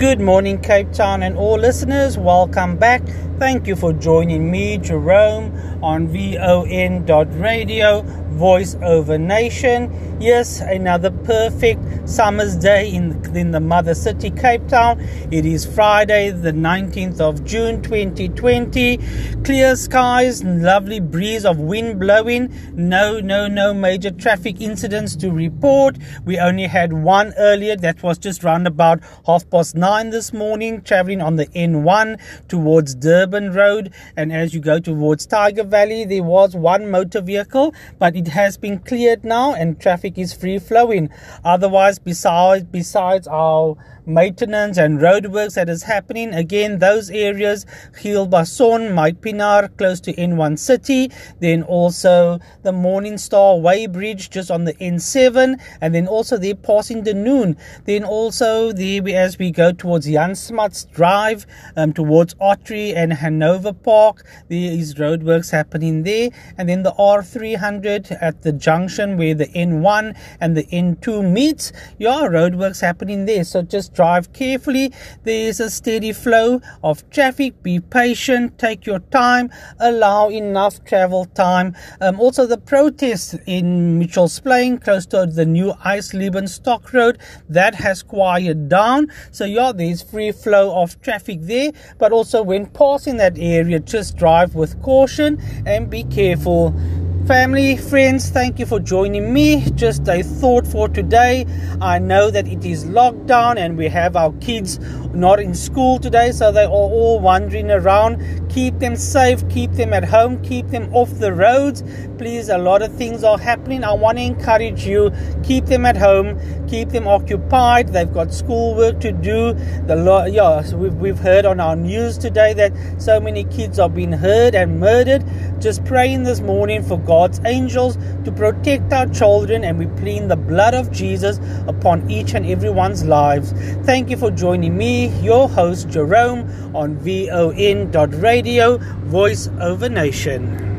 Good morning, Cape Town, and all listeners. Welcome back. Thank you for joining me, Jerome, on VON.radio, Voice Over Nation. Yes, another perfect summer's day in, in the mother city, Cape Town. It is Friday, the 19th of June 2020. Clear skies, lovely breeze of wind blowing. No, no, no major traffic incidents to report. We only had one earlier that was just round about half past nine this morning, traveling on the N1 towards Durban Road. And as you go towards Tyger Valley, there was one motor vehicle, but it has been cleared now and traffic is free flowing. Otherwise, besides besides our maintenance and roadworks that is happening, again those areas, Hilbason, Mike Pinar, close to N1 City, then also the Morning Star Way Bridge just on the N7, and then also they're passing the noon. Then also there as we go towards Jan Smuts Drive, um, towards Ottery and Hanover Park, there is roadworks happening there, and then the R300 at the junction where the N1 and the N2 meets. Yeah, roadworks happening there. So just drive carefully. There is a steady flow of traffic. Be patient. Take your time. Allow enough travel time. Um, also, the protest in Mitchell's Plain, close to the new Eisleben Stock Road, that has quieted down. So yeah, there's free flow of traffic there. But also when passing that area, just drive with caution and be careful. Family, friends, thank you for joining me. Just a thought for today. I know that it is lockdown and we have our kids not in school today, so they are all wandering around. Keep them safe, keep them at home, keep them off the roads. Please, a lot of things are happening. I want to encourage you keep them at home, keep them occupied. They've got schoolwork to do. The lo- yeah, we've, we've heard on our news today that so many kids are being hurt and murdered. Just praying this morning for God's angels to protect our children, and we plead the blood of Jesus upon each and everyone's lives. Thank you for joining your host Jerome, on VON.radio, Voice over Nation.